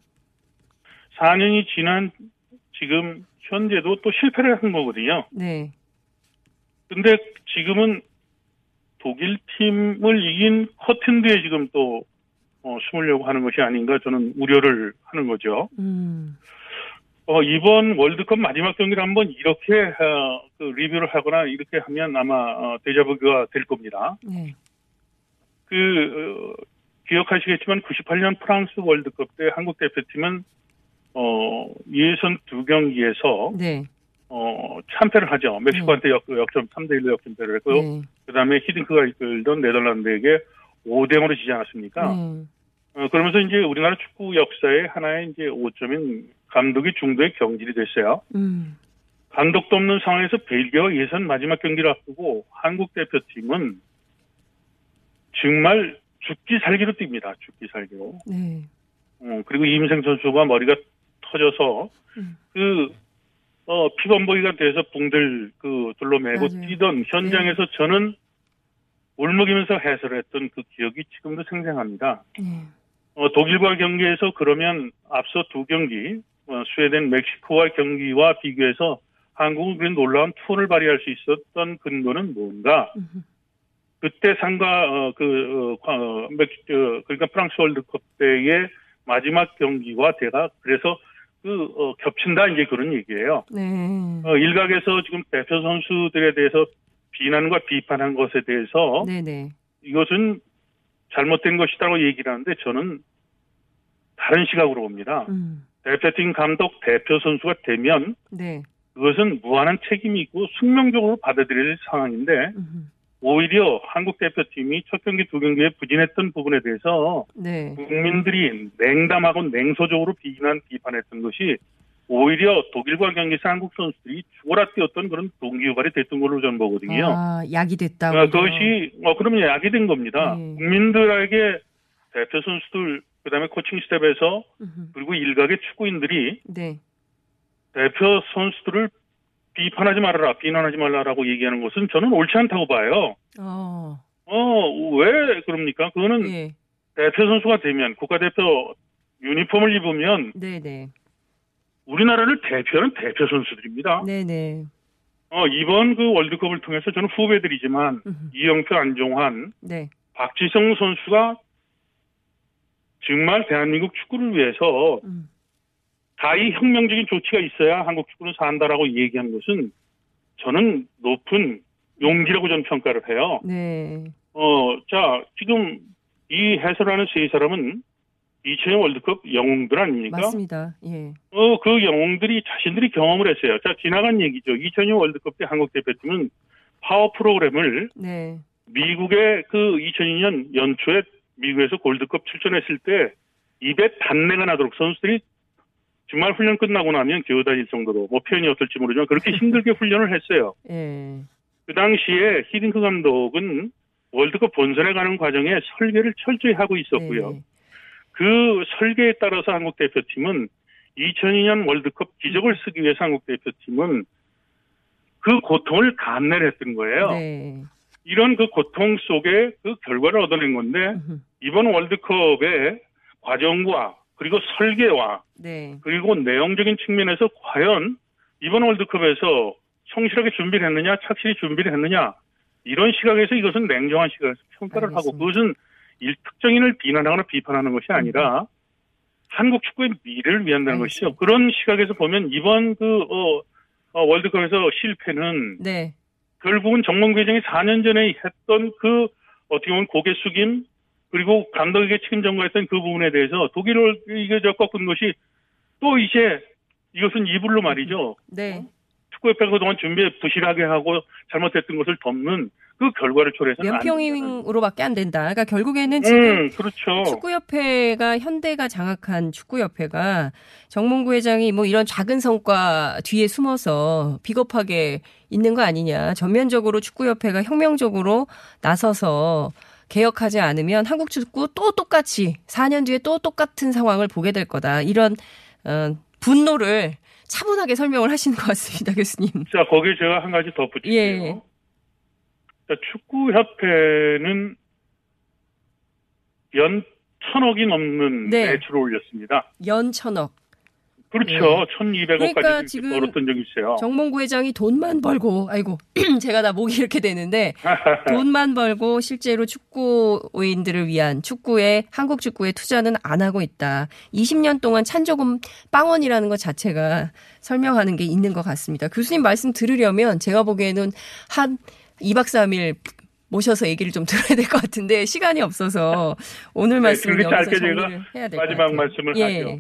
4년이 지난 지금 현재도 또 실패를 한 거거든요. 네. 근데 지금은 독일 팀을 이긴 커튼드에 지금 또 어, 숨으려고 하는 것이 아닌가 저는 우려를 하는 거죠. 음. 어, 이번 월드컵 마지막 경기를 한번 이렇게 어, 그 리뷰를 하거나 이렇게 하면 아마 어, 데자부가 될 겁니다. 네. 그 어, 기억하시겠지만 98년 프랑스 월드컵 때 한국 대표팀은 어, 예선 두 경기에서 네. 어, 참패를 하죠. 멕시코한테 역, 역점 3대 1로 역전패를 했고요. 네. 그다음에 히딩크가 이끌던 네덜란드에게 5대 0으로 지지 않았습니까? 네. 어, 그러면서 이제 우리나라 축구 역사의 하나의 이제 오점인 감독이 중도에 경질이 됐어요. 음. 감독도 없는 상황에서 벨기에와 예선 마지막 경기를 앞두고 한국 대표팀은 정말 죽기 살기로 뜁니다. 죽기 살기로. 네. 어, 그리고 이임생 선수가 머리가 터져서 음. 그 어, 피범벅이가 돼서 붕들 그 둘러매고 맞아요. 뛰던 현장에서 저는 울먹이면서 해설했던 그 기억이 지금도 생생합니다. 네. 어, 독일과 경기에서 그러면 앞서 두 경기 어, 스웨덴, 멕시코와 경기와 비교해서 한국은 그런 놀라운 투혼을 발휘할 수 있었던 근거는 뭔가? 그때 상가 어, 그 어, 어, 멕, 어, 그러니까 프랑스 월드컵 때의 마지막 경기와 대가 그래서 그 어, 겹친다 이제 그런 얘기예요. 네. 어, 일각에서 지금 대표 선수들에 대해서 비난과 비판한 것에 대해서 네네. 이것은 잘못된 것이라고 얘기를 하는데 저는 다른 시각으로 봅니다. 음. 대표팀 감독, 대표 선수가 되면 네. 그것은 무한한 책임이 있고 숙명적으로 받아들일 상황인데 오히려 한국 대표팀이 첫 경기, 두 경기에 부진했던 부분에 대해서 네. 국민들이 냉담하고 냉소적으로 비난, 비판했던 것이 오히려 독일과 경기에서 한국 선수들이 죽어라 뛰었던 그런 동기 유발이 됐던 걸로 저는 보거든요. 아, 약이 됐다. 어, 그것이 어 그러면 약이 된 겁니다. 네. 국민들에게 대표 선수들 그다음에 코칭 스텝에서 그리고 일각의 축구인들이 네. 대표 선수들을 비판하지 말아라, 비난하지 말라라고 얘기하는 것은 저는 옳지 않다고 봐요. 어. 어, 왜 그럽니까? 그거는 예. 대표 선수가 되면 국가대표 유니폼을 입으면 네네. 우리나라를 대표하는 대표 선수들입니다. 네네. 어, 이번 그 월드컵을 통해서 저는 후배들이지만 이영표, 안종환, 네. 박지성 선수가 정말 대한민국 축구를 위해서 음. 다이 혁명적인 조치가 있어야 한국 축구는 산다라고 얘기한 것은 저는 높은 용기라고 저는 평가를 해요. 네. 어, 자, 지금 이 해설하는 세 사람은 2002년 월드컵 영웅들 아닙니까? 맞습니다. 예. 어, 그 영웅들이 자신들이 경험을 했어요. 자, 지나간 얘기죠. 2002년 월드컵 때 한국 대표팀은 파워 프로그램을 네. 미국의 그 2002년 연초에 미국에서 골드컵 출전했을 때 입에 단내가 나도록 선수들이 정말 훈련 끝나고 나면 기어다닐 정도로 뭐 표현이 어떨지 모르지만 그렇게 힘들게 훈련을 했어요. 예. 그 당시에 히딩크 감독은 월드컵 본선에 가는 과정에 설계를 철저히 하고 있었고요. 네. 그 설계에 따라서 한국 대표팀은 2002년 월드컵 기적을 쓰기 위해서 한국 대표팀은 그 고통을 감내를 했던 거예요. 네. 이런 그 고통 속에 그 결과를 얻어낸 건데 이번 월드컵의 과정과 그리고 설계와 네. 그리고 내용적인 측면에서 과연 이번 월드컵에서 성실하게 준비를 했느냐, 착실히 준비를 했느냐, 이런 시각에서 이것은 냉정한 시각에서 평가를 하고 그것은 일 특정인을 비난하거나 비판하는 것이 아니라 한국 축구의 미래를 위한다는 것이죠. 그런 시각에서 보면 이번 그 어, 어, 월드컵에서 실패는 네. 결국은 정몽구 회장이 4년 전에 했던 그 어떻게 보면 고개 숙임 그리고 감독에게 책임 전가했던 그 부분에 대해서 독일을 저 꺾은 것이 또 이제 이것은 이불로 말이죠. 네. 축구협회가 그동안 준비 부실하게 하고 잘못했던 것을 덮는 그 결과를 초래해서는 안 연평으로밖에 안 된다. 그러니까 결국에는 지금 음, 그렇죠. 축구협회가 현대가 장악한 축구협회가 정몽구 회장이 뭐 이런 작은 성과 뒤에 숨어서 비겁하게 있는 거 아니냐. 전면적으로 축구협회가 혁명적으로 나서서 개혁하지 않으면 한국 축구 또 똑같이 4년 뒤에 또 똑같은 상황을 보게 될 거다. 이런 어, 분노를 차분하게 설명을 하시는 것 같습니다, 교수님. 자, 거기에 제가 한 가지 덧붙일게요. 예. 자, 축구협회는 연 천억이 넘는 네. 매출을 올렸습니다. 연 천억. 그렇죠. 예. 1200억까지 그러니까 지금 벌었던 적이 있어요. 정몽구 회장이 돈만 벌고, 아이고, 제가 다 목이 이렇게 되는데, 돈만 벌고 실제로 축구인들을 위한 축구에, 한국 축구에 투자는 안 하고 있다. 20년 동안 찬조금 빵원이라는 것 자체가 설명하는 게 있는 것 같습니다. 교수님 말씀 들으려면 제가 보기에는 한 2박 3일 모셔서 얘기를 좀 들어야 될 것 같은데, 시간이 없어서 오늘 말씀 네, 을 여기서 정리를 해야 될것 마지막 같아요. 말씀을 예. 하죠.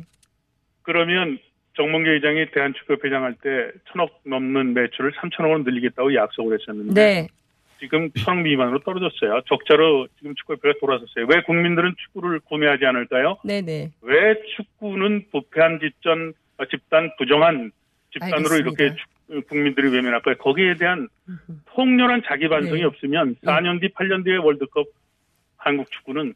그러면 정몽계 회장이 대한축구협회장 할 때 천억 넘는 매출을 3천억으로 늘리겠다고 약속을 했었는데 네. 지금 천억 미만으로 떨어졌어요. 적자로 지금 축구협회가 돌아섰어요. 왜 국민들은 축구를 구매하지 않을까요? 네네. 왜 축구는 부패한 집단, 어, 집단 부정한 집단으로 알겠습니다. 이렇게 축- 국민들이 외면할까요? 거기에 대한 통렬한 자기 반성이 네. 없으면 4년 뒤, 8년 뒤에 월드컵 한국 축구는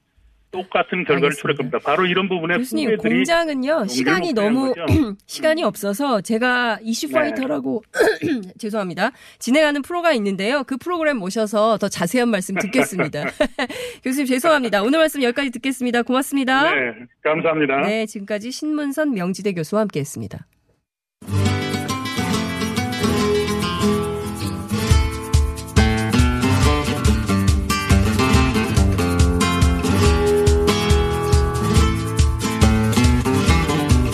똑같은 결과를 초래할 겁니다. 바로 이런 부분에 교수님 공장은요 시간이 너무. 시간이 없어서 제가 이슈 네. 파이터라고 죄송합니다 진행하는 프로가 있는데요 그 프로그램 모셔서 더 자세한 말씀 듣겠습니다 교수님 죄송합니다 오늘 말씀 여기까지 듣겠습니다 고맙습니다 네, 감사합니다. 네 지금까지 신문선 명지대 교수와 함께했습니다.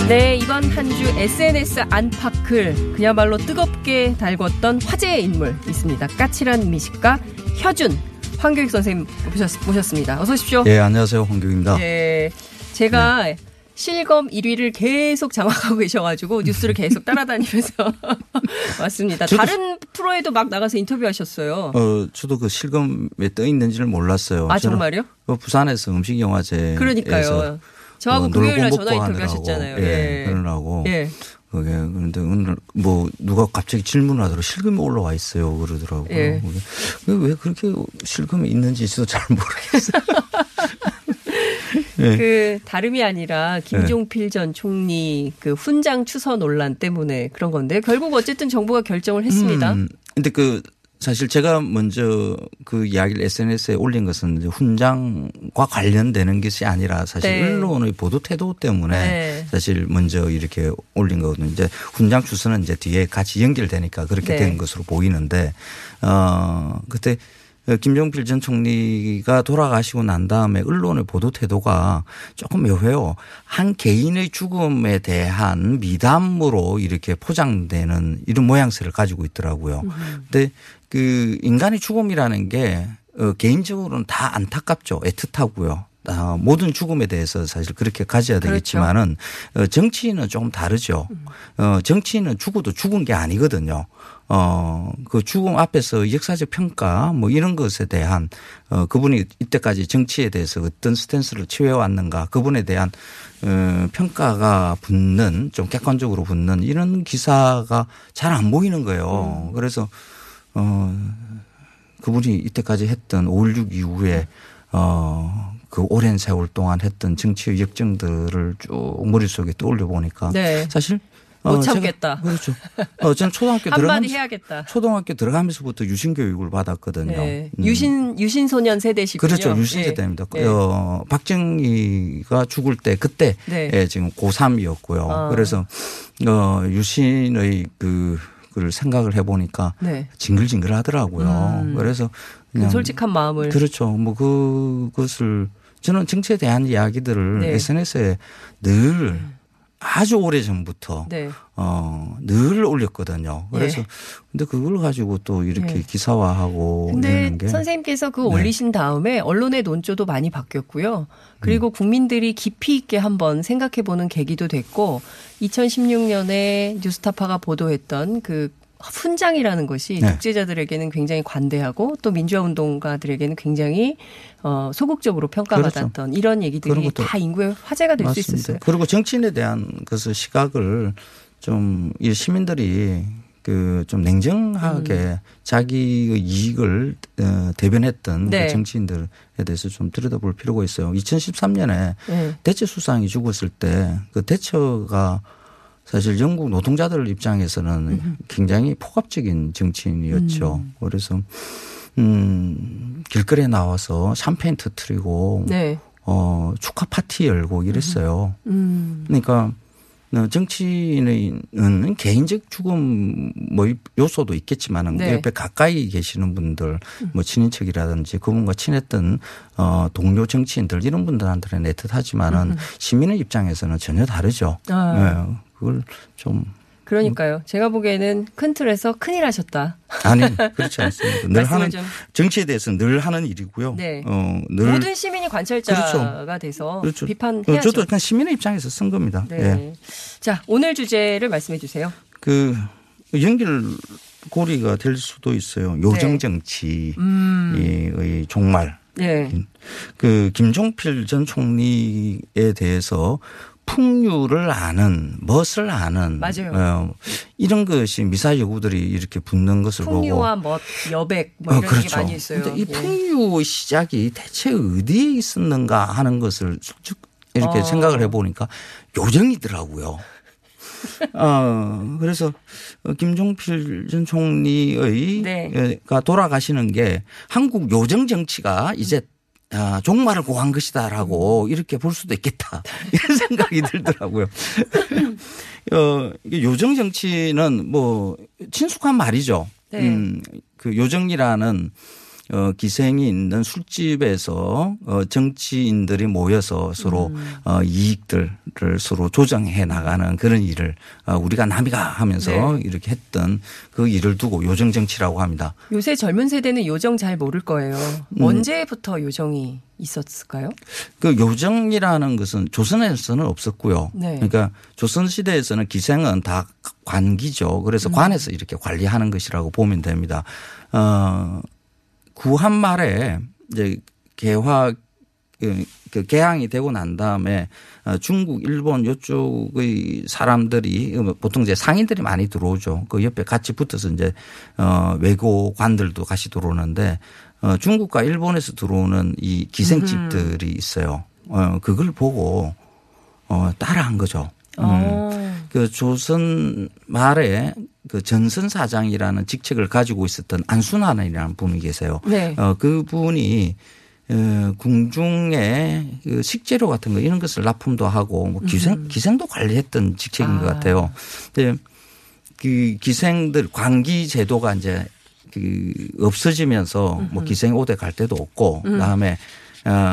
네, 이번 한 주 SNS 안팎을 그야말로 뜨겁게 달궜던 화제의 인물 있습니다. 까칠한 미식가 혀준 황교익 선생님 모셨, 모셨습니다. 어서 오십시오. 예, 안녕하세요. 홍교입니다. 예, 제가 실검 1위를 계속 장악하고 계셔가지고 뉴스를 계속 따라다니면서 왔습니다. 다른 프로에도 막 나가서 인터뷰하셨어요. 어, 저도 그 실검에 떠 있는지를 몰랐어요. 아, 정말요? 그 부산에서 음식 영화제에서 그러니까요. 저하고 어, 금요일 날 놀고 전화 인터뷰 하셨잖아요. 예, 예. 그러라고. 예. 그게 그런데 오늘 뭐 누가 갑자기 질문을 하더라고 실금이 올라와 있어요 그러더라고요. 예. 왜 그렇게 실금이 있는지 저도 잘 모르겠어요. 예. 그 다름이 아니라 김종필 전 총리 그 훈장 추서 논란 때문에 그런 건데 결국 어쨌든 정부가 결정을 했습니다. 음, 근데 그 사실 제가 먼저 그 이야기를 SNS에 올린 것은 훈장과 관련되는 것이 아니라 사실 네. 언론의 보도 태도 때문에 네. 사실 먼저 이렇게 올린 거거든요. 이제 훈장 추서는 이제 뒤에 같이 연결되니까 그렇게 네. 된 것으로 보이는데 어 그때 김종필 전 총리가 돌아가시고 난 다음에 언론의 보도 태도가 조금 묘해요. 한 개인의 죽음에 대한 미담으로 이렇게 포장되는 이런 모양새를 가지고 있더라고요. 근데 그 인간의 죽음이라는 게 어, 개인적으로는 다 안타깝죠. 애틋하고요. 아, 모든 죽음에 대해서 사실 그렇게 가져야 되겠지만은 어, 정치인은 조금 다르죠. 어, 정치인은 죽어도 죽은 게 아니거든요. 어, 그 죽음 앞에서 역사적 평가 뭐 이런 것에 대한 어, 그분이 이때까지 정치에 대해서 어떤 스탠스를 취해왔는가 그분에 대한 어, 평가가 붙는 좀 객관적으로 붙는 이런 기사가 잘 안 보이는 거예요. 그래서 어, 그분이 이때까지 했던 5.16 이후에 어, 그 오랜 세월 동안 했던 정치의 역정들을 쭉 머릿속에 떠올려 보니까 네. 사실 못 어, 제가- 참겠다. 그렇죠. 어, 저는 초등학교 들어가면서 해야겠다. 초등학교 들어가면서부터 유신 교육을 받았거든요. 네. 음. 유신 유신 소년 세대시군요. 그렇죠. 유신 예. 세대입니다. 예. 어, 박정희가 죽을 때 그때 네. 예, 지금 고3이었고요. 아. 그래서 어, 유신의 그 그를 생각을 해 보니까 네. 징글징글 하더라고요. 음. 그래서 그 그냥 솔직한 마음을 그렇죠. 뭐 그것을 저는 정치에 대한 이야기들을 네. SNS에 늘 아주 오래 전부터 네. 어, 늘 올렸거든요. 그래서 예. 근데 그걸 가지고 또 이렇게 예. 기사화하고 근데 게 선생님께서 그 네. 올리신 다음에 언론의 논조도 많이 바뀌었고요. 음. 그리고 국민들이 깊이 있게 한번 생각해 보는 계기도 됐고 2016년에 뉴스타파가 보도했던 그 훈장이라는 것이 네. 독재자들에게는 굉장히 관대하고 또 민주화 운동가들에게는 굉장히 어 소극적으로 평가받았던 이런 그런 얘기들이 다 인구의 화제가 될 수 있었어요. 그리고 정치인에 대한 그 시각을 좀 이 시민들이 그 좀 냉정하게 음. 자기의 이익을 어, 대변했던 네. 그 정치인들에 대해서 좀 들여다볼 필요가 있어요. 2013년에 네. 대처 수상이 죽었을 때 그 대처가 사실 영국 노동자들 입장에서는 굉장히 폭압적인 정치인이었죠. 음. 그래서 음 길거리에 나와서 샴페인 터트리고 네. 어 축하 파티 열고 이랬어요. 음. 그러니까 어, 정치인은 개인적 죽음 뭐 요소도 있겠지만은 네. 옆에 가까이 계시는 분들 뭐 친인척이라든지 그분과 친했던 어 동료 정치인들 이런 분들한테는 애틋하지만은 음. 시민의 입장에서는 전혀 다르죠. 아. 네, 그걸 좀 그러니까요. 제가 보기에는 큰 틀에서 큰일 하셨다. 아니 그렇지 않습니다. 늘 하는 좀- 정치에 대해서는 늘 하는 일이고요. 네. 어, 늘 모든 시민이 관찰자가 그렇죠. 돼서 그렇죠. 비판해야죠. 어, 저도 약간 시민의 입장에서 쓴 겁니다. 네. 예. 자, 오늘 주제를 말씀해 주세요. 그 연결고리가 될 수도 있어요. 요정 정치의 음. 종말. 네. 그 김종필 전 총리에 대해서 풍류를 아는 멋을 아는 맞아요. 어, 이런 것이 미사 여구들이 이렇게 붙는 것을 풍류와 보고 멋, 여백 뭐 어, 이런 그렇죠. 게 많이 있어요. 근데 이 예. 풍류의 시작이 대체 어디에 있었는가 하는 것을 쭉 이렇게 어. 생각을 해보니까 요정이더라고요. 어, 그래서 어, 김종필 전 총리의 네. 가 돌아가시는 게 한국 요정 정치가 이제 아, 종말을 고한 것이다라고 이렇게 볼 수도 있겠다. 이런 생각이 들더라고요. 어, 요정 정치는 뭐 친숙한 말이죠. 네. 음, 그 요정이라는 어, 기생이 있는 술집에서 어, 정치인들이 모여서 서로 음. 어, 이익들을 서로 조정해 나가는 그런 일을 어, 우리가 남이가 하면서 네. 이렇게 했던 그 일을 두고 요정 정치라고 합니다. 요새 젊은 세대는 요정 잘 모를 거예요. 음. 언제부터 요정이 있었을까요? 그 요정이라는 것은 조선에서는 없었고요. 네. 그러니까 조선 시대에서는 기생은 다 관기죠. 음. 그래서 관에서 이렇게 관리하는 것이라고 보면 됩니다. 어, 구한 말에 이제 개화 그, 그 개항이 되고 난 다음에 어, 중국, 일본 요쪽의 사람들이 보통 이제 상인들이 많이 들어오죠. 그 옆에 같이 붙어서 이제 어 외고관들도 같이 들어오는데 어 중국과 일본에서 들어오는 이 기생집들이 있어요. 어 그걸 보고 어 따라한 거죠. 음. 어. 그 조선 말에 그 전선 사장이라는 직책을 가지고 있었던 안순환이라는 분이 계세요. 네. 어, 그분이 어, 궁중에 그 식재료 같은 거 이런 것을 납품도 하고 뭐 기생 음. 기생도 관리했던 직책인 것 아. 같아요. 근데 그 기생들 관기 제도가 이제 그 없어지면서 뭐 기생 오대 갈 데도 없고 음. 그다음에 어,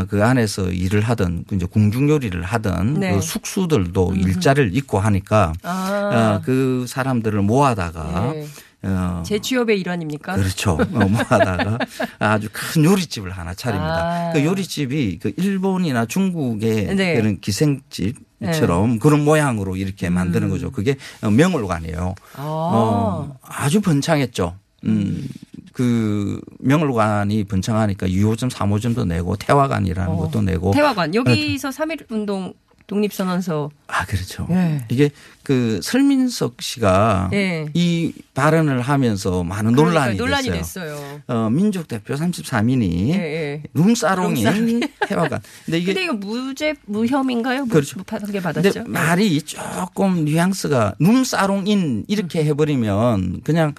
그 안에서 일을 하던 그 이제 궁중 요리를 하던 네. 그 숙수들도 일자리를 잇고 하니까 아. 어, 그 사람들을 모아다가 네. 어, 재취업의 일환입니까? 그렇죠. 어, 모아다가 아주 큰 요리집을 하나 차립니다. 아. 그 요리집이 그 일본이나 중국의 네. 그런 기생집 처럼 그런 모양으로 이렇게 만드는 음. 거죠. 그게 명월관이에요. 아. 어, 아주 번창했죠. 음, 그 명월관이 번창하니까 2호점, 3호점도 내고 태화관이라는 어. 것도 내고 태화관 여기서 3.1 운동 독립선언서 아, 그렇죠. 네. 이게 그 설민석 씨가 네. 이 발언을 하면서 많은 논란이. 논란이 됐어요. 됐어요. 어, 민족 대표 33인이 예, 예. 룸사롱인 룸사롱. 태화관. 근데 이게 근데 이거 무죄 무혐인가요? 그렇죠. 무파하게 근데 받았죠. 네. 말이 조금 뉘앙스가 룸사롱인 이렇게 음. 해버리면 그냥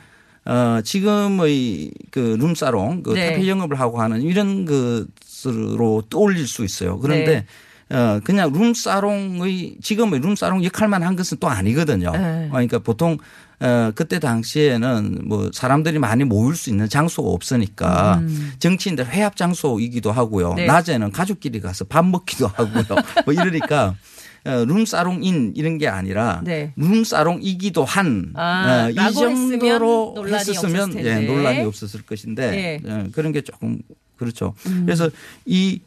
어 지금의 그 룸사롱 그 네. 카페 영업을 하고 하는 이런 것으로 떠올릴 수 있어요. 그런데 네. 어 그냥 룸사롱의 지금의 룸사롱 역할만 한 것은 또 아니거든요. 네. 그러니까 보통 어 그때 당시에는 뭐 사람들이 많이 모일 수 있는 장소가 없으니까 음. 정치인들 회합 장소이기도 하고요. 네. 낮에는 가족끼리 가서 밥 먹기도 하고요. 뭐 이러니까 어, 룸사롱인 이런 게 아니라 네. 룸사롱이기도 한 아, 어, 정도로 논란이 했었으면 예. 논란이 없었을 것인데 예. 예, 그런 게 조금 그렇죠. 음. 그래서 이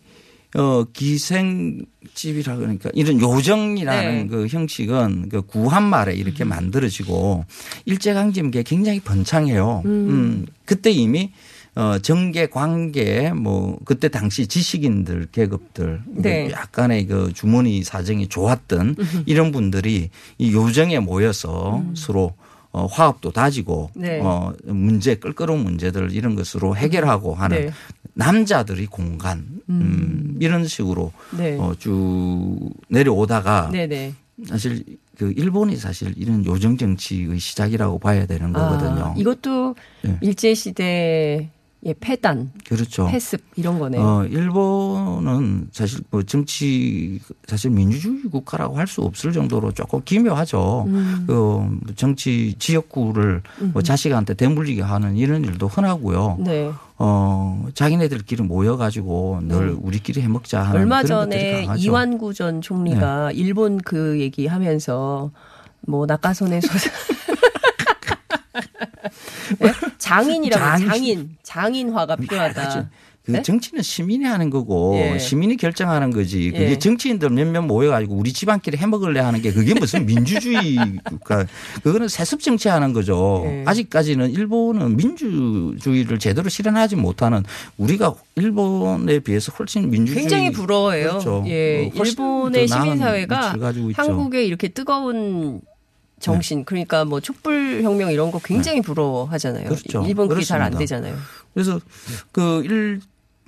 어, 기생집이라 그러니까 이런 요정이라는 네. 그 형식은 그 구한 말에 이렇게 만들어지고 일제강점기에 굉장히 번창해요. 음. 음, 그때 이미 어, 정계 관계 뭐 그때 당시 지식인들 계급들 네. 그 약간의 그 주머니 사정이 좋았던. 이런 분들이 이 요정에 모여서 음. 서로 어, 화합도 다지고 네. 어, 문제 끌끄러운 문제들 이런 것으로 해결하고 하는 네. 남자들의 공간 음, 이런 식으로 네. 어, 쭉 내려오다가 네네. 사실 그 일본이 사실 이런 요정 정치의 시작이라고 봐야 되는 거거든요. 아, 이것도 네. 일제 시대 의 패단, 그렇죠. 패습 이런 거네요. 어, 일본은 사실 뭐 정치 사실 민주주의 국가라고 할 수 없을 정도로 조금 기묘하죠. 음. 그 정치 지역구를 뭐. 자식한테 대물리게 하는 이런 일도 흔하고요. 네. 어, 자기네들끼리 모여가지고 늘 네. 우리끼리 해먹자 하는 얼마 전에. 이완구 전 총리가 일본 그 얘기하면서 뭐 낙가손의 소사 네? 장인이라고 장인. 장인 장인화가 필요하다. 아주 그 네? 정치는 시민이 하는 거고 예. 시민이 결정하는 거지. 그게 예. 정치인들 몇몇 모여가지고 우리 집안끼리 해먹을래 하는 게 그게 무슨 민주주의 국가. 그거는 세습 정치하는 거죠. 예. 아직까지는 일본은 민주주의를 제대로 실현하지 못하는 우리가 일본에 비해서 훨씬 민주주의 굉장히 부러워요. 그렇죠. 예, 어, 일본의 시민사회가. 한국의 이렇게 뜨거운 정신, 그러니까 뭐 촛불 혁명 이런 거 굉장히 부러워하잖아요. 그렇죠. 일본 그게 잘 안. 되잖아요. 그래서 그 일,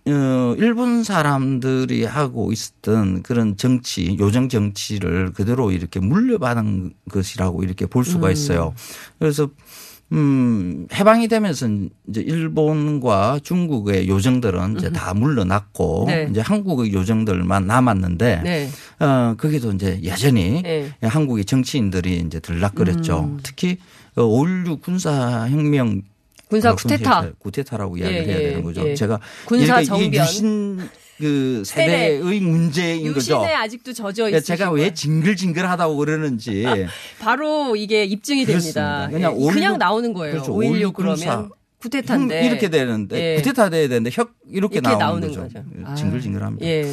어, 일본 사람들이 하고 있었던 그런 정치, 요정 정치를 그대로 이렇게 물려받은 것이라고 이렇게 볼 수가 음. 있어요. 그래서 음, 해방이 되면서 이제 일본과 중국의 요정들은 이제 다 물러났고 네. 이제 한국의 요정들만 남았는데 네. 어, 거기도 이제 여전히 네. 한국의 정치인들이 이제 들락거렸죠. 음. 특히 5.16 군사혁명 군사 어, 쿠데타. 군사 쿠데타라고 이야기를 예, 해야 예, 되는 거죠. 예. 제가 군사 정변. 유신 그 세대의 문제인 거죠. 유신에 아직도 젖어 그러니까 있으신 제가 왜 징글징글하다고 그러는지 바로 이게 입증이 됩니다. 그렇습니다. 그냥 예, 그냥 5.16 나오는 거예요. 그렇죠. 5.16 5.16 군사. 그러면 쿠데타인데 이렇게 되는데 예. 쿠데타 돼야 되는데 혁 이렇게, 이렇게 나오는, 거죠. 거죠. 아. 징글징글합니다. 예.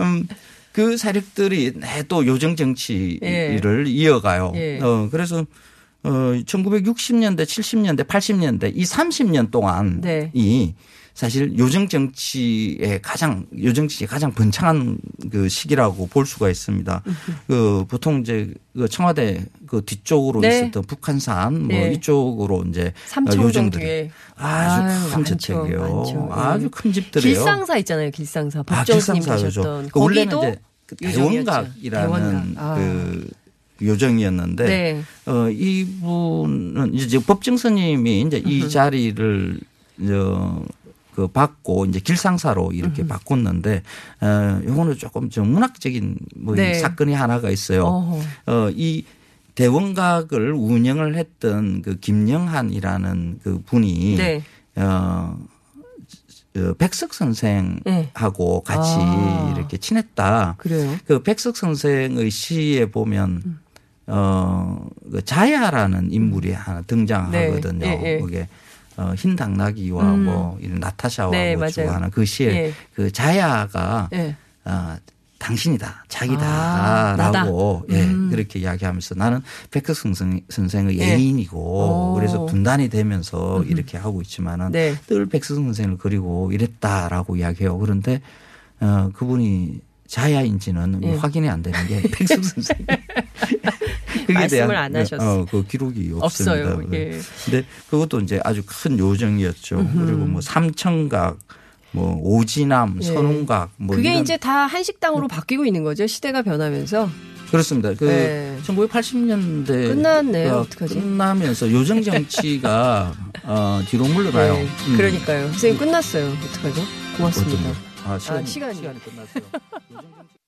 음, 그 세력들이 네, 또 요정 정치를 이어가요. 예. 어, 그래서 어, 1960년대, 70년대, 80년대 이 30년 동안 네. 이 사실 요정 정치의 가장 요정 정치의 가장 번창한 그 시기라고 볼 수가 있습니다. 그 보통 이제 그 청와대 그 뒤쪽으로 네. 있었던 북한산 뭐 네. 이쪽으로 이제 삼청동 요정들이 뒤에 아주 큰 저택이요. 아주 큰 집들이에요. 길상사 있잖아요. 길상사. 아, 박정수님 길상사죠. 계셨던 그 원래는 이제 그 요정이었죠. 대원각이라는 대원각. 아. 그 요정이었는데 네. 어 이분은 이제 법정 스님이 이제 이 자리를 어, 그 받고 이제 길상사로 이렇게 바꿨는데 어 요거는 조금 좀 문학적인 뭐 네. 사건이 하나가 있어요. 어허. 어 이 대원각을 운영을 했던 그 김영한이라는 그 분이 네. 어 어, 백석 선생하고 같이 네. 아. 이렇게 친했다. 그래요. 그 백석 선생의 시에 보면 어, 그 자야라는 인물이 하나 등장하거든요. 네. 예, 예. 그게 어, 흰 당나귀와 음. 뭐 이런 나타샤와 네, 뭐. 주고하는 그 시에 예. 그 자야가 예. 어, 당신이다, 아, 자기다라고 나다. 예, 음. 그렇게 이야기하면서 나는 백석 선생, 선생의 예. 애인이고 오. 그래서 분단이 되면서 이렇게 하고 있지만은 네. 늘 백석 선생을 그리고 이랬다라고 이야기해요. 그런데 어, 그분이 자야인지는 예. 확인이 안 되는 게 백석 선생. 그게 말씀을 안 하셨어요. 어, 그 기록이 없습니다. 없어요. 예. 근데 그것도 이제 아주 큰 요정이었죠. 음흠. 그리고 뭐 삼청각, 뭐 오지남, 예. 선웅각, 뭐 그게 이런 이제 다 한식당으로 바뀌고 있는 거죠. 시대가 변하면서. 그렇습니다. 그 네. 1980년대 끝났네요. 어떡하지? 끝나면서 요정 정치가 어, 뒤로 물러가요. 네. 음. 그러니까요. 선생님 끝났어요. 어떡하죠? 고맙습니다. 아, 시간이, 아, 시간이. 시간이 끝났어요.